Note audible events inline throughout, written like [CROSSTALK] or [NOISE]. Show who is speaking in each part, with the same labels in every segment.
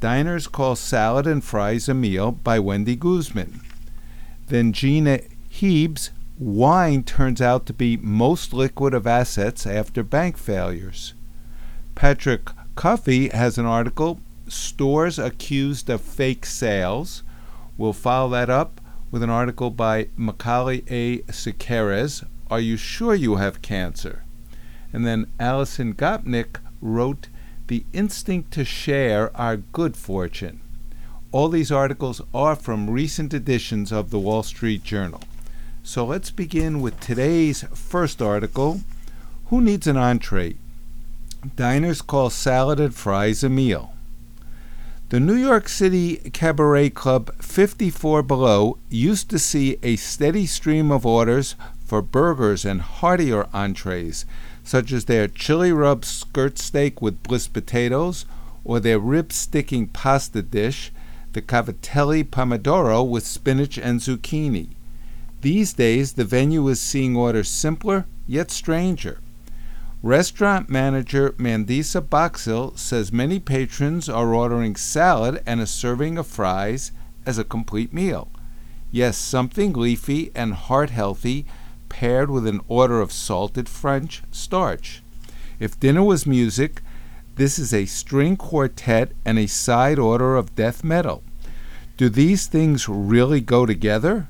Speaker 1: Diners Call Salad and Fries a Meal by Wendy Guzman. Then Gina Heeb's Wine turns out to be most liquid of assets after bank failures. Patrick Coffey has an article Stores Accused of Fake Sales. We'll follow that up with an article by Macaulay A. Sekeres, Are You Sure You Have Cancer? And then Alison Gopnik wrote, The Instinct to Share Our Good Fortune. All these articles are from recent editions of the Wall Street Journal. So let's begin with today's first article Who Needs an Entree? Diners Call Salad and Fries a Meal. The New York City Cabaret Club 54 Below used to see a steady stream of orders for burgers and heartier entrees, such as their chili rub skirt steak with bliss potatoes or their rib sticking pasta dish, the cavatelli pomodoro with spinach and zucchini. These days, the venue is seeing orders simpler yet stranger. Restaurant manager Mandisa Boxell says many patrons are ordering salad and a serving of fries as a complete meal. Yes, something leafy and heart healthy paired with an order of salted French starch. If dinner was music, this is a string quartet and a side order of death metal. Do these things really go together?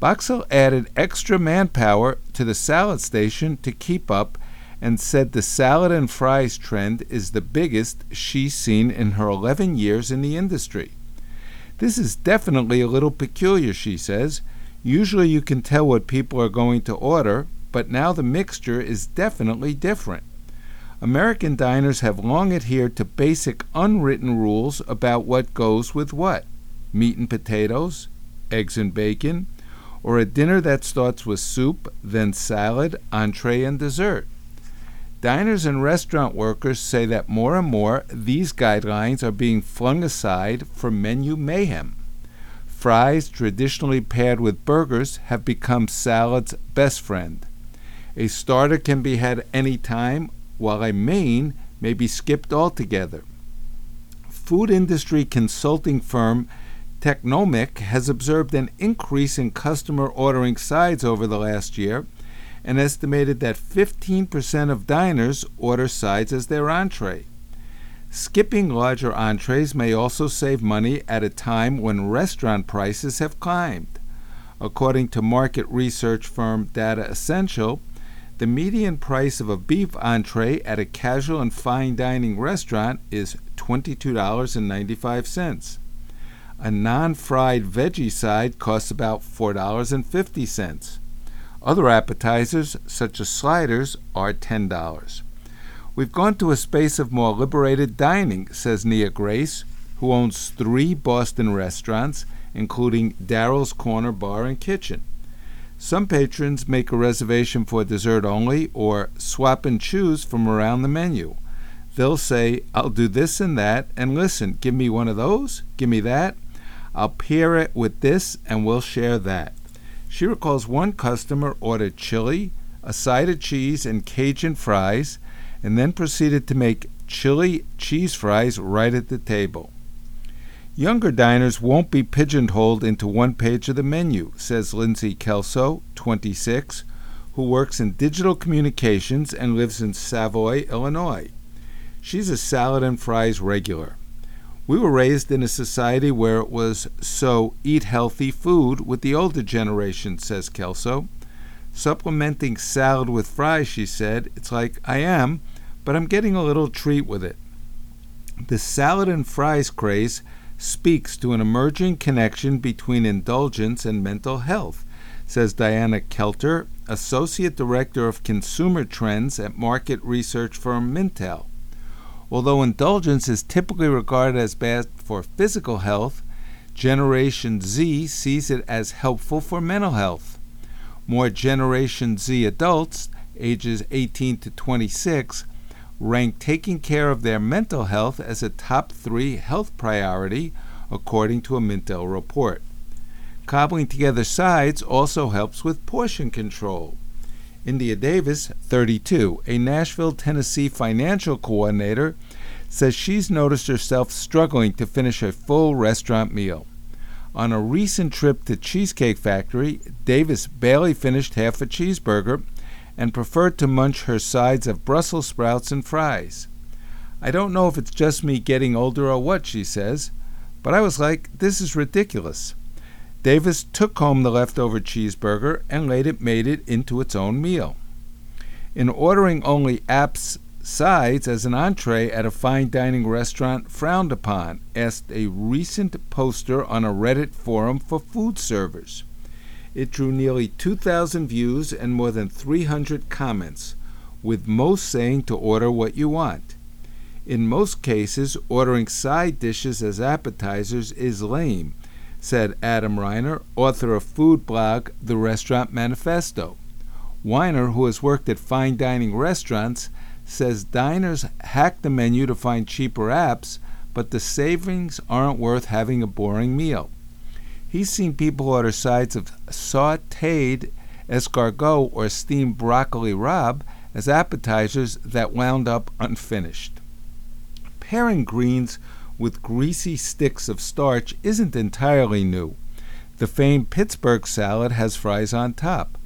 Speaker 1: Boxell added extra manpower to the salad station to keep up and said the salad and fries trend is the biggest she's seen in her 11 years in the industry. This is definitely a little peculiar, she says. Usually you can tell what people are going to order, but now the mixture is definitely different. American diners have long adhered to basic unwritten rules about what goes with what meat and potatoes, eggs and bacon, or a dinner that starts with soup, then salad, entree, and dessert. Diners and restaurant workers say that more and more these guidelines are being flung aside for menu mayhem. Fries, traditionally paired with burgers, have become salad's best friend. A starter can be had any time, while a main may be skipped altogether. Food industry consulting firm Technomic has observed an increase in customer ordering sides over the last year and estimated that 15% of diners order sides as their entree. Skipping larger entrees may also save money at a time when restaurant prices have climbed. According to market research firm Datassential, the median price of a beef entree at a casual and fine dining restaurant is $22.95. A non fried veggie side costs about $4.50. Other appetizers, such as sliders, are $10. We've gone to a space of more liberated dining, says Nia Grace, who owns three Boston restaurants, including Darryl's Corner Bar and Kitchen. Some patrons make a reservation for dessert only or swap and choose from around the menu. They'll say, I'll do this and that, and listen, give me one of those, give me that. I'll pair it with this, and we'll share that. She recalls one customer ordered chili, a side of cheese, and Cajun fries, and then proceeded to make chili cheese fries right at the table. Younger diners won't be pigeonholed into one page of the menu, says Lindsay Kelso, 26, who works in digital communications and lives in Savoy, Illinois. She's a salad and fries regular. We were raised in a society where it was so eat healthy food with the older generation, says Kelso. Supplementing salad with fries, she said, it's like I am, but I'm getting a little treat with it. The salad and fries craze speaks to an emerging connection between indulgence and mental health, says Diana Kelter, Associate Director of Consumer Trends at market research firm Mintel. Although indulgence is typically regarded as bad for physical health, Generation Z sees it as helpful for mental health. More Generation Z adults, ages 18 to 26, rank taking care of their mental health as a top three health priority, according to a Mintel report. Cobbling together sides also helps with portion control. India Davis, 32, a Nashville, Tennessee financial coordinator, says she's noticed herself struggling to finish a full restaurant meal. On a recent trip to Cheesecake Factory, Davis barely finished half a cheeseburger and preferred to munch her sides of Brussels sprouts and fries. I don't know if it's just me getting older or what, she says, but I was like, this is ridiculous. Davis took home the leftover cheeseburger and later made it into its own meal. In ordering only apps sides as an entree at a fine dining restaurant frowned upon, asked a recent poster on a Reddit forum for food servers. It drew nearly 2,000 views and more than 300 comments, with most saying to order what you want. In most cases, ordering side dishes as appetizers is lame said Adam Reiner, author of food blog The Restaurant Manifesto. Reiner, who has worked at fine dining restaurants, says diners hack the menu to find cheaper apps, but the savings aren't worth having a boring meal. He's seen people order sides of sauteed escargot or steamed broccoli rabe as appetizers that wound up unfinished. Pairing greens with greasy sticks of starch isn't entirely new. The famed Pittsburgh salad has fries on top.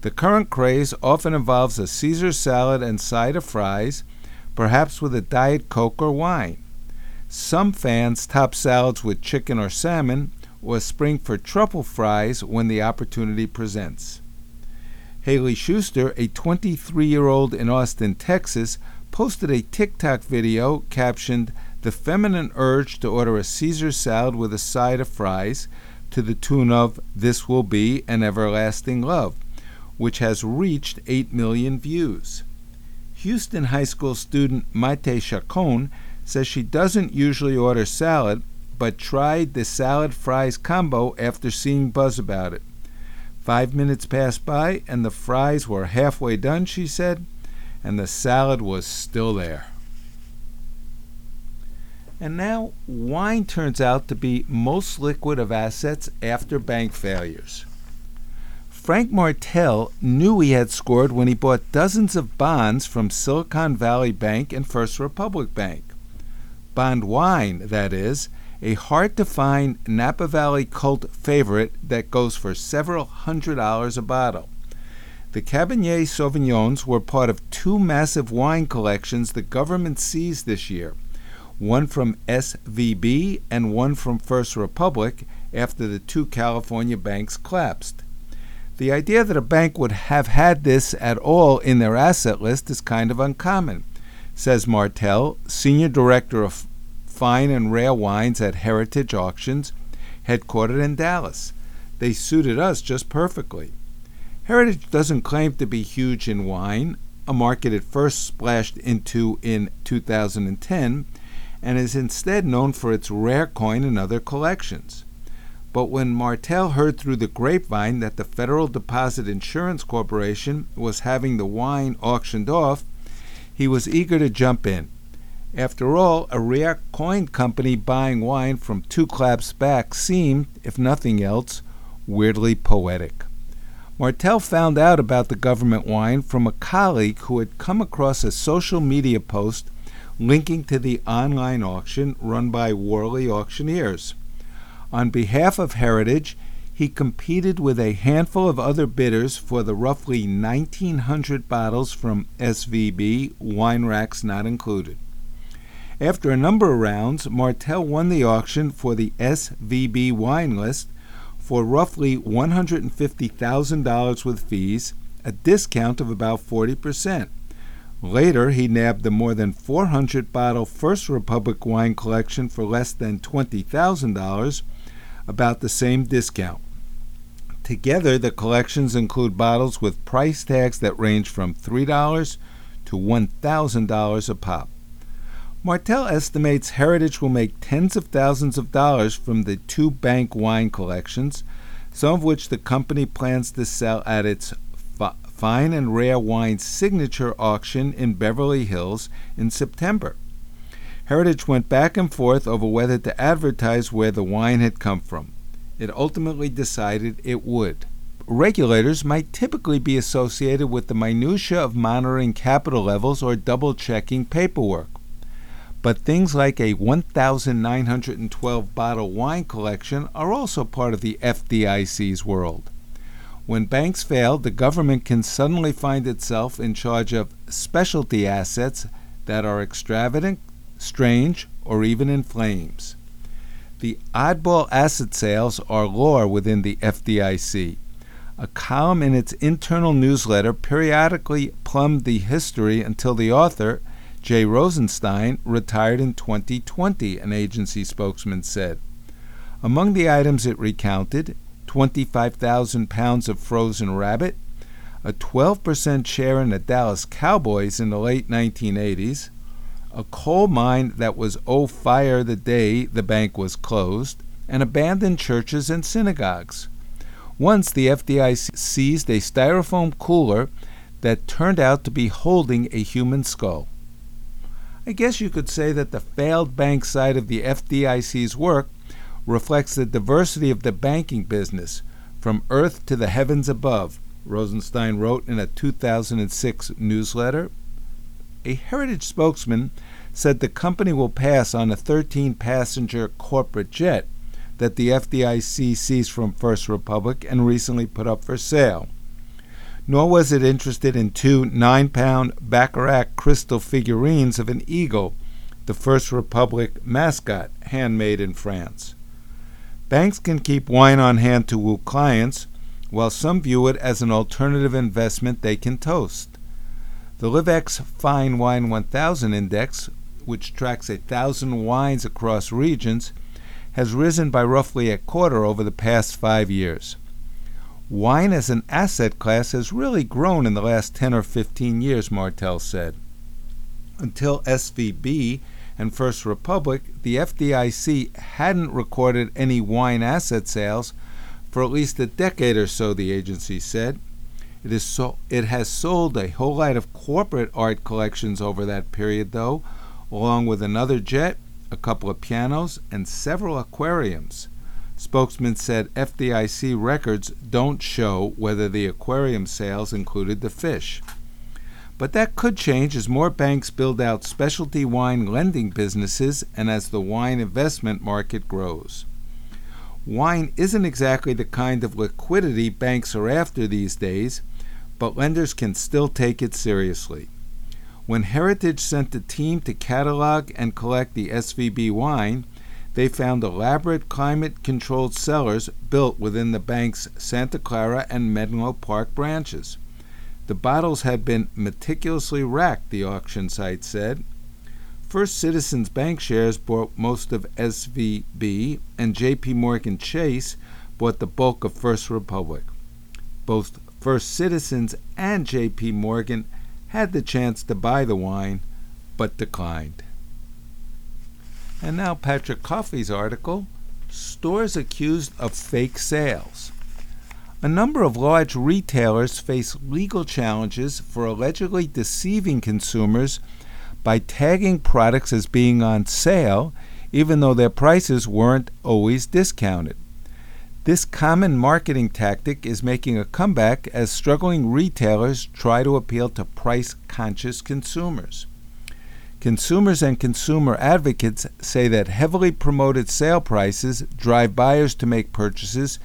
Speaker 1: The current craze often involves a Caesar salad and side of fries, perhaps with a Diet Coke or wine. Some fans top salads with chicken or salmon, or spring for truffle fries when the opportunity presents. Haley Schuster, a 23 year old in Austin, Texas, posted a TikTok video captioned the feminine urge to order a Caesar salad with a side of fries to the tune of This Will Be an Everlasting Love, which has reached 8 million views. Houston High School student Maite Chacon says she doesn't usually order salad, but tried the salad fries combo after seeing buzz about it. Five minutes passed by and the fries were halfway done, she said, and the salad was still there. And now wine turns out to be most liquid of assets after bank failures. Frank Martell knew he had scored when he bought dozens of bonds from Silicon Valley Bank and First Republic Bank. Bond wine, that is, a hard to find Napa Valley cult favorite that goes for several hundred dollars a bottle. The Cabernet Sauvignons were part of two massive wine collections the government seized this year one from SVB and one from First Republic after the two California banks collapsed. The idea that a bank would have had this at all in their asset list is kind of uncommon, says Martell, Senior Director of Fine and Rare Wines at Heritage Auctions, headquartered in Dallas. They suited us just perfectly. Heritage doesn't claim to be huge in wine, a market it first splashed into in 2010 and is instead known for its rare coin and other collections. But when Martell heard through the grapevine that the Federal Deposit Insurance Corporation was having the wine auctioned off, he was eager to jump in. After all, a rare coin company buying wine from two claps back seemed, if nothing else, weirdly poetic. Martell found out about the government wine from a colleague who had come across a social media post linking to the online auction run by Worley Auctioneers. On behalf of Heritage, he competed with a handful of other bidders for the roughly 1,900 bottles from SVB, wine racks not included. After a number of rounds, Martell won the auction for the SVB wine list for roughly $150,000 with fees, a discount of about 40 percent. Later, he nabbed the more than 400 bottle First Republic wine collection for less than $20,000, about the same discount. Together, the collections include bottles with price tags that range from $3 to $1,000 a pop. Martell estimates Heritage will make tens of thousands of dollars from the two bank wine collections, some of which the company plans to sell at its fi- fine and rare wine signature auction in Beverly Hills in September. Heritage went back and forth over whether to advertise where the wine had come from. It ultimately decided it would. Regulators might typically be associated with the minutiae of monitoring capital levels or double checking paperwork. But things like a 1,912 bottle wine collection are also part of the FDIC's world. When banks fail, the government can suddenly find itself in charge of specialty assets that are extravagant, strange, or even in flames. The oddball asset sales are lore within the FDIC. A column in its internal newsletter periodically plumbed the history until the author, Jay Rosenstein retired in 2020, an agency spokesman said. Among the items it recounted 25,000 pounds of frozen rabbit, a 12% share in the Dallas Cowboys in the late 1980s, a coal mine that was oh fire the day the bank was closed, and abandoned churches and synagogues. Once the FDIC seized a styrofoam cooler that turned out to be holding a human skull. I guess you could say that the failed bank side of the FDIC's work reflects the diversity of the banking business, from earth to the heavens above, Rosenstein wrote in a 2006 newsletter. A Heritage spokesman said the company will pass on a 13 passenger corporate jet that the FDIC seized from First Republic and recently put up for sale nor was it interested in two nine pound Baccarat crystal figurines of an eagle, the First Republic mascot, handmade in France. Banks can keep wine on hand to woo clients, while some view it as an alternative investment they can toast. The Liv-Ex Fine Wine 1000 Index, which tracks a thousand wines across regions, has risen by roughly a quarter over the past five years. Wine as an asset class has really grown in the last 10 or 15 years, Martell said. Until SVB and First Republic, the FDIC hadn't recorded any wine asset sales for at least a decade or so, the agency said. It, is so, it has sold a whole lot of corporate art collections over that period, though, along with another jet, a couple of pianos, and several aquariums. Spokesman said FDIC records don't show whether the aquarium sales included the fish. But that could change as more banks build out specialty wine lending businesses and as the wine investment market grows. Wine isn't exactly the kind of liquidity banks are after these days, but lenders can still take it seriously. When Heritage sent a team to catalog and collect the SVB wine, they found elaborate climate controlled cellars built within the bank's Santa Clara and Menlo Park branches. The bottles had been meticulously racked, the auction site said. First Citizens Bank shares bought most of SVB, and JP Morgan Chase bought the bulk of First Republic. Both First Citizens and JP Morgan had the chance to buy the wine, but declined. And now Patrick Coffey's article Stores Accused of Fake Sales. A number of large retailers face legal challenges for allegedly deceiving consumers by tagging products as being on sale, even though their prices weren't always discounted. This common marketing tactic is making a comeback as struggling retailers try to appeal to price conscious consumers. Consumers and consumer advocates say that heavily promoted sale prices drive buyers to make purchases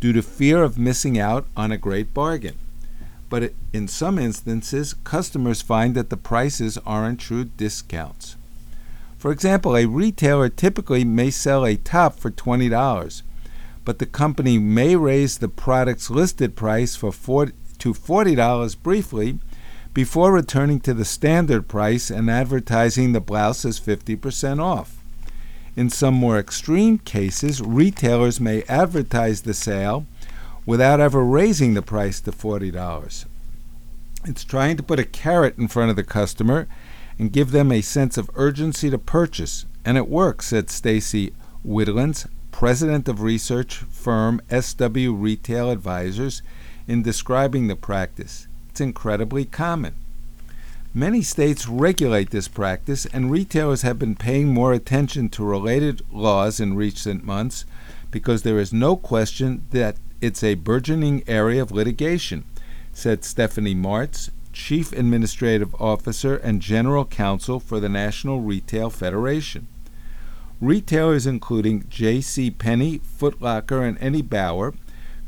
Speaker 1: due to fear of missing out on a great bargain. But in some instances, customers find that the prices aren't true discounts. For example, a retailer typically may sell a top for $20, but the company may raise the product's listed price for 40, to $40 briefly before returning to the standard price and advertising the blouse as 50% off. In some more extreme cases, retailers may advertise the sale without ever raising the price to $40. It's trying to put a carrot in front of the customer and give them a sense of urgency to purchase. And it works, said Stacy Widlitz, president of research firm SW Retail Advisors, in describing the practice. Incredibly common. Many states regulate this practice, and retailers have been paying more attention to related laws in recent months because there is no question that it's a burgeoning area of litigation, said Stephanie Martz, Chief Administrative Officer and General Counsel for the National Retail Federation. Retailers including J.C. Penney, Foot Locker, and Eddie Bauer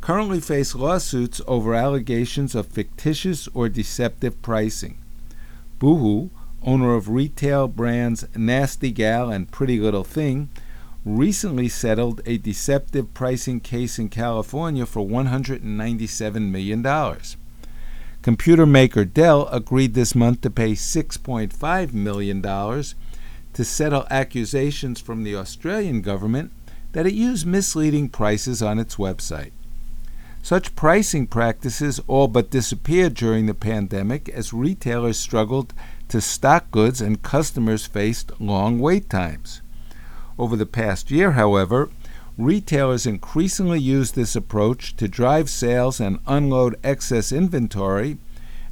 Speaker 1: currently face lawsuits over allegations of fictitious or deceptive pricing. Boohoo, owner of retail brands Nasty Gal and Pretty Little Thing, recently settled a deceptive pricing case in California for $197 million. Computer maker Dell agreed this month to pay $6.5 million to settle accusations from the Australian government that it used misleading prices on its website. Such pricing practices all but disappeared during the pandemic as retailers struggled to stock goods and customers faced long wait times. Over the past year, however, retailers increasingly use this approach to drive sales and unload excess inventory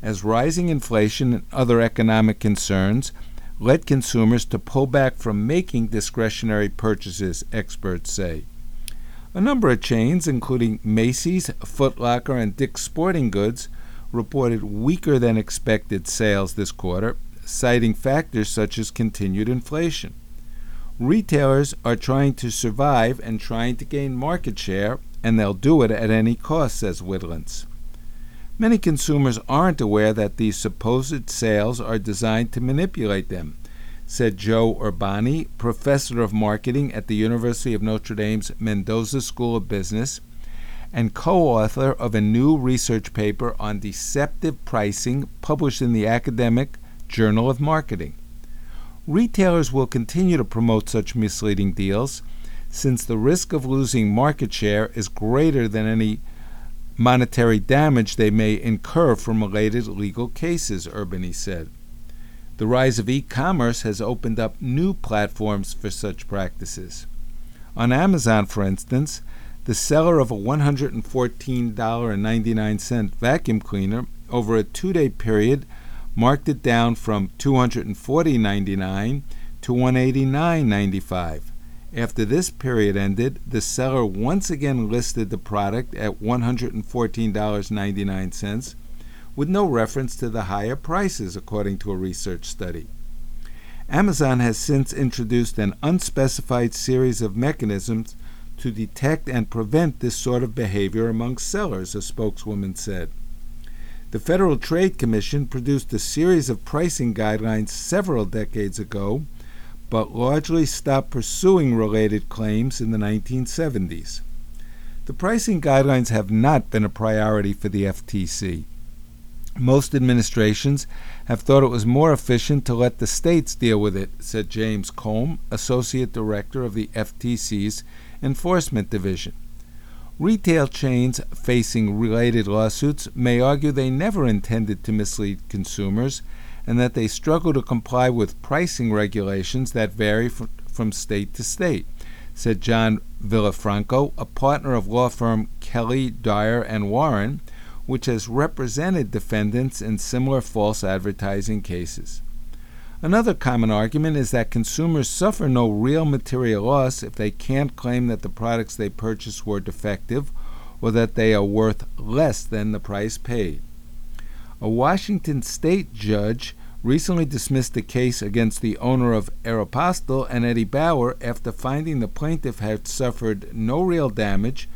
Speaker 1: as rising inflation and other economic concerns led consumers to pull back from making discretionary purchases, experts say. A number of chains, including Macy's, Foot Locker, and Dick's Sporting Goods, reported weaker than expected sales this quarter, citing factors such as continued inflation. Retailers are trying to survive and trying to gain market share, and they'll do it at any cost, says Widlitz. Many consumers aren't aware that these supposed sales are designed to manipulate them, said Joe Urbany, professor of marketing at the University of Notre Dame's Mendoza School of Business and co author of a new research paper on deceptive pricing published in the Academic Journal of Marketing. Retailers will continue to promote such misleading deals since the risk of losing market share is greater than any monetary damage they may incur from related legal cases, Urbany said. The rise of e commerce has opened up new platforms for such practices. On Amazon, for instance, the seller of a $114.99 vacuum cleaner over a two day period marked it down from $240.99 to $189.95. After this period ended, the seller once again listed the product at $114.99 with no reference to the higher prices, according to a research study. Amazon has since introduced an unspecified series of mechanisms to detect and prevent this sort of behavior among sellers, a spokeswoman said. The Federal Trade Commission produced a series of pricing guidelines several decades ago, but largely stopped pursuing related claims in the 1970s. The pricing guidelines have not been a priority for the FTC. Most administrations have thought it was more efficient to let the states deal with it, said James Kohm, Associate Director of the FTC's Enforcement Division. Retail chains facing related lawsuits may argue they never intended to mislead consumers and that they struggle to comply with pricing regulations that vary from, from state to state, said John Villafranco, a partner of law firm Kelley, Drye, and Warren, which has represented defendants in similar false advertising cases. Another common argument is that consumers suffer no real material loss if they can't claim that the products they purchased were defective or that they are worth less than the price paid. A Washington state judge recently dismissed a case against the owner of Aeropostale and Eddie Bauer after finding the plaintiff had suffered no real damage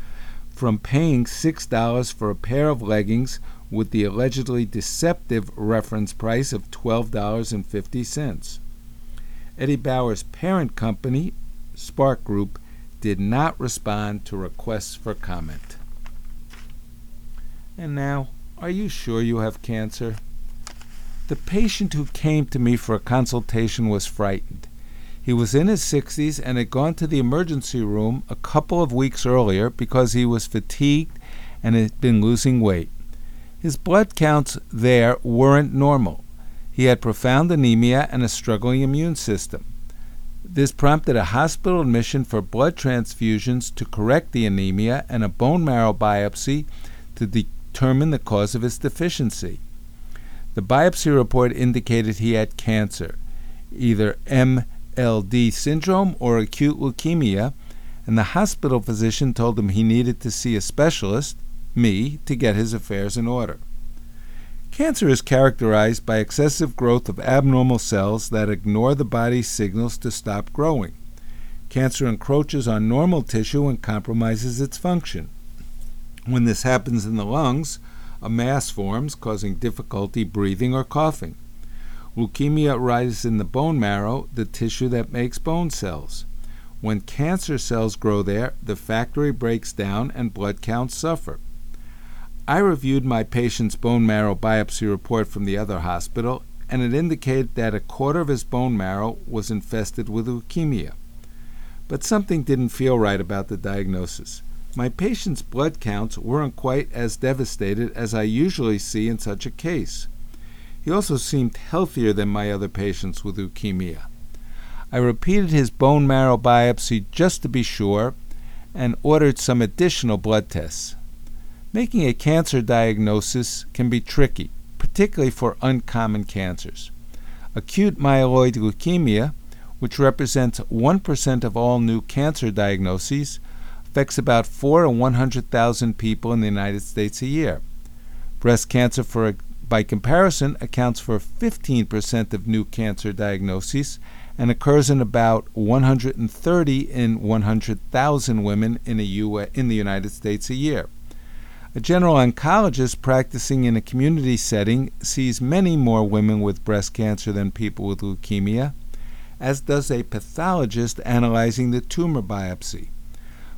Speaker 1: from paying $6 for a pair of leggings with the allegedly deceptive reference price of $12.50. Eddie Bauer's parent company, SPARC Group, did not respond to requests for comment. And now, are you sure you have cancer? The patient who came to me for a consultation was frightened. He was in his 60s and had gone to the emergency room a couple of weeks earlier because he was fatigued and had been losing weight. His blood counts there weren't normal. He had profound anemia and a struggling immune system. This prompted a hospital admission for blood transfusions to correct the anemia and a bone marrow biopsy to determine the cause of his deficiency. The biopsy report indicated he had cancer, either MLD syndrome or acute leukemia, and the hospital physician told him he needed to see a specialist, me, to get his affairs in order. Cancer is characterized by excessive growth of abnormal cells that ignore the body's signals to stop growing. Cancer encroaches on normal tissue and compromises its function. When this happens in the lungs, a mass forms, causing difficulty breathing or coughing. Leukemia arises in the bone marrow, the tissue that makes bone cells. When cancer cells grow there, the factory breaks down and blood counts suffer. I reviewed my patient's bone marrow biopsy report from the other hospital, and it indicated that a quarter of his bone marrow was infested with leukemia. But something didn't feel right about the diagnosis. My patient's blood counts weren't quite as devastated as I usually see in such a case. He also seemed healthier than my other patients with leukemia. I repeated his bone marrow biopsy just to be sure and ordered some additional blood tests. Making a cancer diagnosis can be tricky, particularly for uncommon cancers. Acute myeloid leukemia, which represents 1% of all new cancer diagnoses, affects about 4 in 100,000 people in the United States a year. Breast cancer, for, by comparison, accounts for 15% of new cancer diagnoses and occurs in about 130 in 100,000 women in, in the United States a year. A general oncologist practicing in a community setting sees many more women with breast cancer than people with leukemia, as does a pathologist analyzing the tumor biopsy.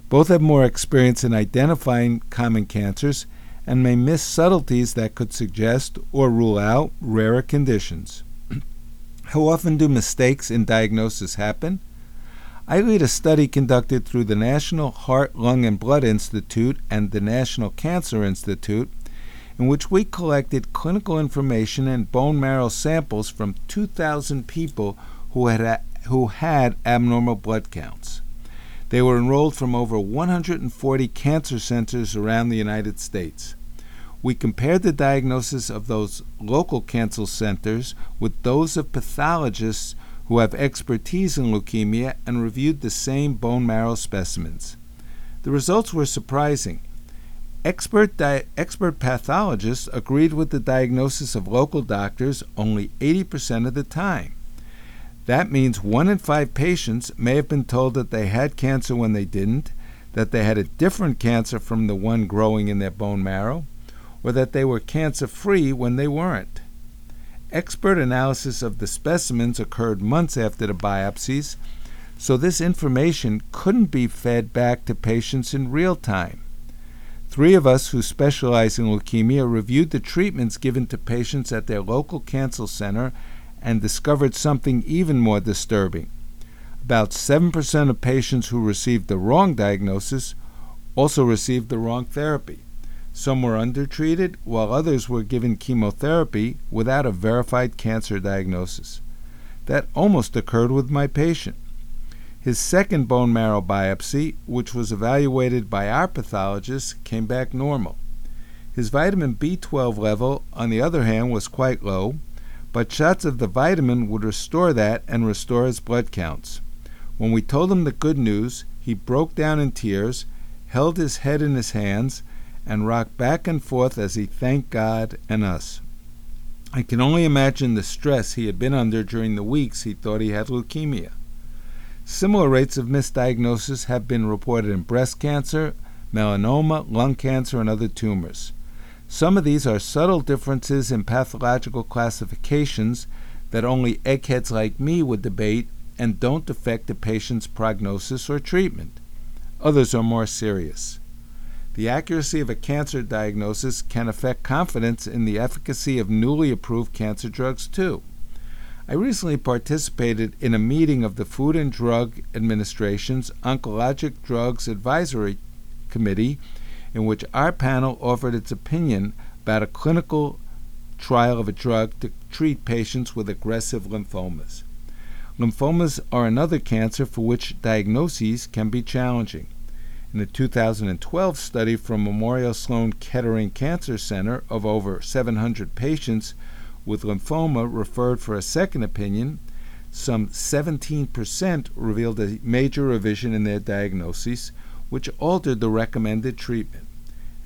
Speaker 1: Both have more experience in identifying common cancers and may miss subtleties that could suggest or rule out rarer conditions. [CLEARS THROAT] How often do mistakes in diagnosis happen? I lead a study conducted through the National Heart, Lung, and Blood Institute and the National Cancer Institute, in which we collected clinical information and bone marrow samples from 2,000 people who had, who had abnormal blood counts. They were enrolled from over 140 cancer centers around the United States. We compared the diagnosis of those local cancer centers with those of pathologists who have expertise in leukemia and reviewed the same bone marrow specimens. The results were surprising. Expert, di- expert pathologists agreed with the diagnosis of local doctors only 80% of the time. That means one in five patients may have been told that they had cancer when they didn't, that they had a different cancer from the one growing in their bone marrow, or that they were cancer free when they weren't. Expert analysis of the specimens occurred months after the biopsies, so this information couldn't be fed back to patients in real time. Three of us who specialize in leukemia reviewed the treatments given to patients at their local cancer center and discovered something even more disturbing. About 7% of patients who received the wrong diagnosis also received the wrong therapy. Some were undertreated, while others were given chemotherapy without a verified cancer diagnosis. That almost occurred with my patient. His second bone marrow biopsy, which was evaluated by our pathologist, came back normal. His vitamin B12 level, on the other hand, was quite low, but shots of the vitamin would restore that and restore his blood counts. When we told him the good news, he broke down in tears, held his head in his hands, and rocked back and forth as he thanked God and us. I can only imagine the stress he had been under during the weeks he thought he had leukemia. Similar rates of misdiagnosis have been reported in breast cancer, melanoma, lung cancer, and other tumors. Some of these are subtle differences in pathological classifications that only eggheads like me would debate and don't affect the patient's prognosis or treatment. Others are more serious. The accuracy of a cancer diagnosis can affect confidence in the efficacy of newly approved cancer drugs, too. I recently participated in a meeting of the Food and Drug Administration's Oncologic Drugs Advisory Committee, in which our panel offered its opinion about a clinical trial of a drug to treat patients with aggressive lymphomas. Lymphomas are another cancer for which diagnoses can be challenging. In a 2012 study from Memorial Sloan Kettering Cancer Center of over 700 patients with lymphoma referred for a second opinion, some 17% revealed a major revision in their diagnosis, which altered the recommended treatment.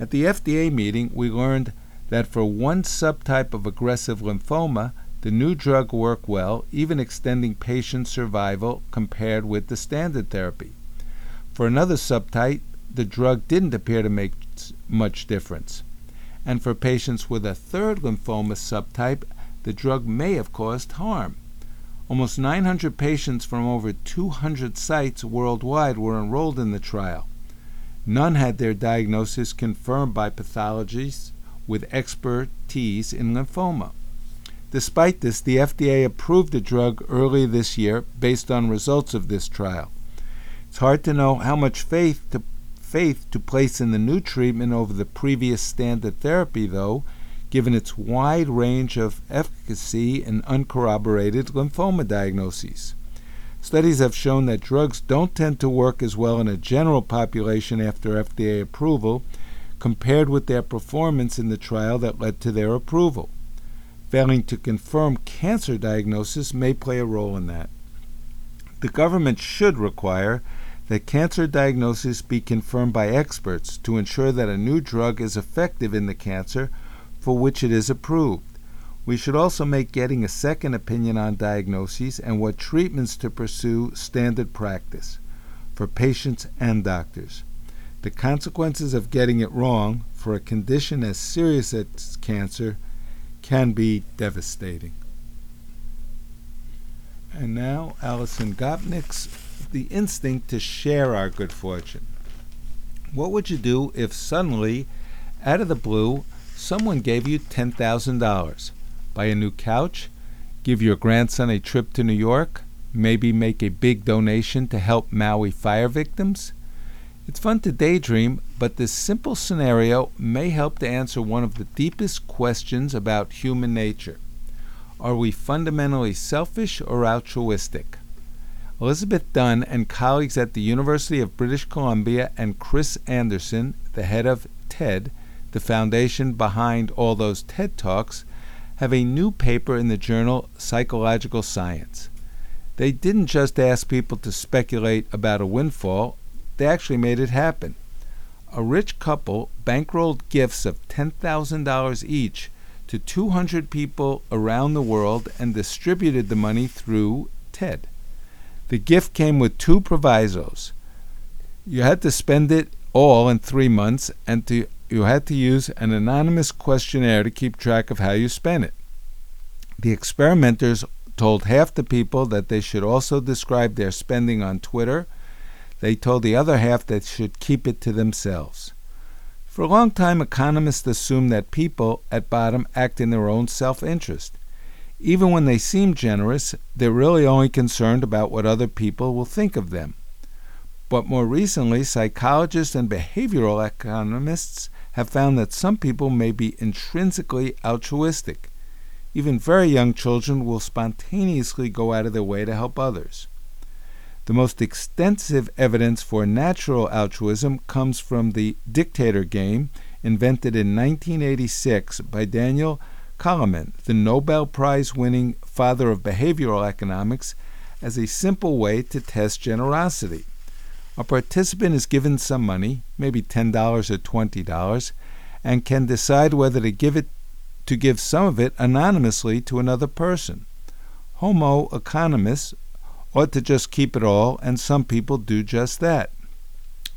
Speaker 1: At the FDA meeting, we learned that for one subtype of aggressive lymphoma, the new drug worked well, even extending patient survival compared with the standard therapy. For another subtype, the drug didn't appear to make much difference. And for patients with a third lymphoma subtype, the drug may have caused harm. Almost 900 patients from over 200 sites worldwide were enrolled in the trial. None had their diagnosis confirmed by pathologists with expertise in lymphoma. Despite this, the FDA approved the drug early this year based on results of this trial. It's hard to know how much faith to, faith to place in the new treatment over the previous standard therapy, though, given its wide range of efficacy in uncorroborated lymphoma diagnoses. Studies have shown that drugs don't tend to work as well in a general population after FDA approval compared with their performance in the trial that led to their approval. Failing to confirm cancer diagnosis may play a role in that. The government should require that cancer diagnosis be confirmed by experts to ensure that a new drug is effective in the cancer for which it is approved. We should also make getting a second opinion on diagnoses and what treatments to pursue standard practice for patients and doctors. The consequences of getting it wrong for a condition as serious as cancer can be devastating. And now, Alison Gopnik's The Instinct to Share Our Good Fortune. What would you do if suddenly, out of the blue, someone gave you $10,000? Buy a new couch? Give your grandson a trip to New York? Maybe make a big donation to help Maui fire victims? It's fun to daydream, but this simple scenario may help to answer one of the deepest questions about human nature. Are we fundamentally selfish or altruistic? Elizabeth Dunn and colleagues at the University of British Columbia and Chris Anderson, the head of TED, the foundation behind all those TED Talks, have a new paper in the journal Psychological Science. They didn't just ask people to speculate about a windfall, they actually made it happen. A rich couple bankrolled gifts of $10,000 each to 200 people around the world and distributed the money through TED. The gift came with two provisos. You had to spend it all in three months, and to, you had to use an anonymous questionnaire to keep track of how you spent it. The experimenters told half the people that they should also describe their spending on Twitter they told the other half that they should keep it to themselves. For a long time, economists assumed that people, at bottom, act in their own self interest. Even when they seem generous, they're really only concerned about what other people will think of them. But more recently, psychologists and behavioral economists have found that some people may be intrinsically altruistic. Even very young children will spontaneously go out of their way to help others. The most extensive evidence for natural altruism comes from the dictator game invented in 1986 by Daniel Kahneman, the Nobel Prize winning father of behavioral economics, as a simple way to test generosity. A participant is given some money, maybe $10 or $20, and can decide whether to give it to give some of it anonymously to another person. Homo economicus ought to just keep it all, and some people do just that.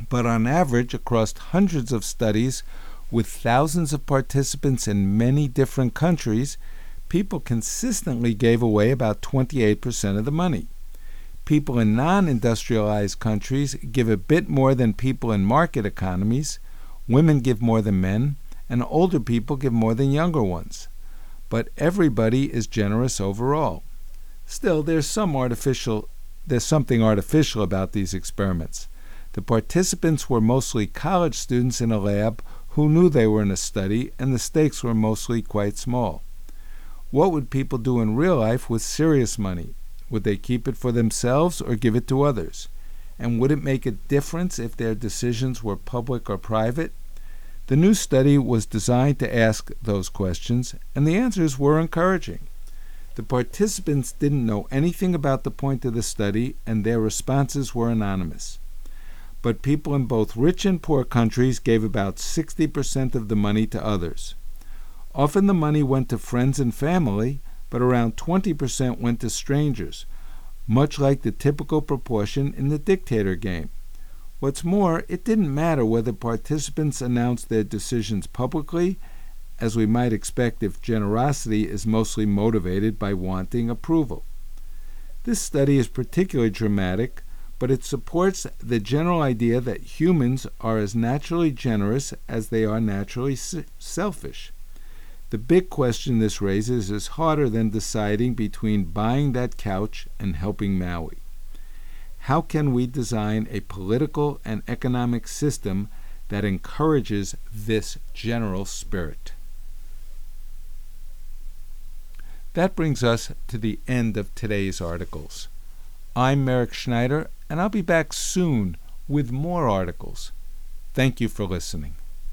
Speaker 1: But on average, across hundreds of studies with thousands of participants in many different countries, people consistently gave away about 28% of the money. People in non industrialized countries give a bit more than people in market economies, women give more than men, and older people give more than younger ones. But everybody is generous overall. Still, there's some artificial there's something artificial about these experiments. The participants were mostly college students in a lab who knew they were in a study, and the stakes were mostly quite small. What would people do in real life with serious money? Would they keep it for themselves or give it to others? And would it make a difference if their decisions were public or private? The new study was designed to ask those questions, and the answers were encouraging. The participants didn't know anything about the point of the study, and their responses were anonymous. But people in both rich and poor countries gave about 60% of the money to others. Often the money went to friends and family, but around 20% went to strangers, much like the typical proportion in the dictator game. What's more, it didn't matter whether participants announced their decisions publicly, as we might expect if generosity is mostly motivated by wanting approval. This study is particularly dramatic, but it supports the general idea that humans are as naturally generous as they are naturally selfish. The big question this raises is harder than deciding between buying that couch and helping Maui. How can we design a political and economic system that encourages this general spirit? That brings us to the end of today's articles. I'm Merrick Schneider, and I'll be back soon with more articles. Thank you for listening.